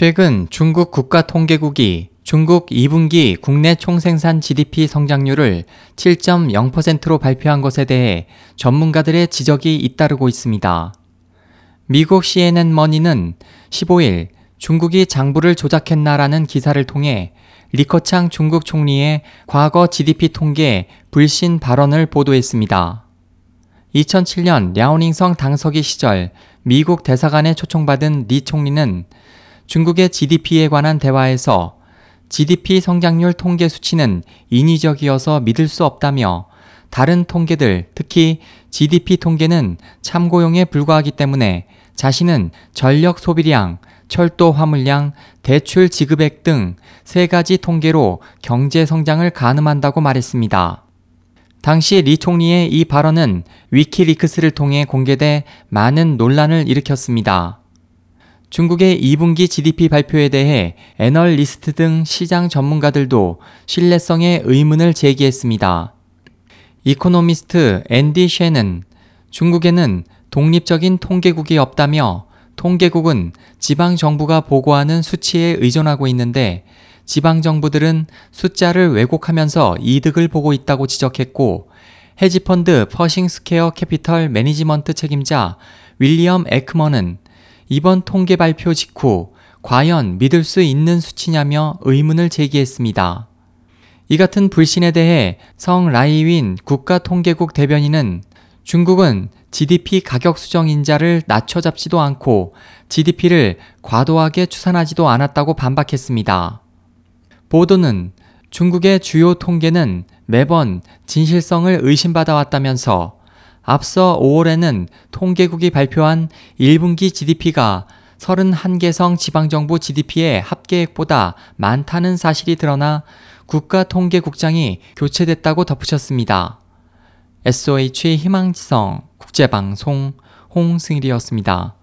최근 중국 국가통계국이 중국 2분기 국내 총생산 GDP 성장률을 7.0%로 발표한 것에 대해 전문가들의 지적이 잇따르고 있습니다. 미국 CNN 머니는 15일 중국이 장부를 조작했나라는 기사를 통해 리커창 중국 총리의 과거 GDP 통계 불신 발언을 보도했습니다. 2007년 랴오닝성 당서기 시절 미국 대사관에 초청받은 리 총리는 중국의 GDP에 관한 대화에서 GDP 성장률 통계 수치는 인위적이어서 믿을 수 없다며 다른 통계들, 특히 GDP 통계는 참고용에 불과하기 때문에 자신은 전력 소비량, 철도 화물량, 대출 지급액 등 세 가지 통계로 경제 성장을 가늠한다고 말했습니다. 당시 리 총리의 이 발언은 위키리크스를 통해 공개돼 많은 논란을 일으켰습니다. 중국의 2분기 GDP 발표에 대해 애널리스트 등 시장 전문가들도 신뢰성에 의문을 제기했습니다. 이코노미스트 앤디 쉐는 중국에는 독립적인 통계국이 없다며 통계국은 지방 정부가 보고하는 수치에 의존하고 있는데 지방 정부들은 숫자를 왜곡하면서 이득을 보고 있다고 지적했고 헤지펀드 퍼싱스퀘어 캐피털 매니지먼트 책임자 윌리엄 에크먼은 이번 통계 발표 직후 과연 믿을 수 있는 수치냐며 의문을 제기했습니다. 이 같은 불신에 대해 성 라이윈 국가통계국 대변인은 중국은 GDP 가격 수정 인자를 낮춰 잡지도 않고 GDP를 과도하게 추산하지도 않았다고 반박했습니다. 보도는 중국의 주요 통계는 매번 진실성을 의심받아 왔다면서 앞서 5월에는 통계국이 발표한 1분기 GDP가 31개성 지방정부 GDP의 합계액보다 많다는 사실이 드러나 국가통계국장이 교체됐다고 덧붙였습니다. SOH 희망지성 국제방송 홍승일이었습니다.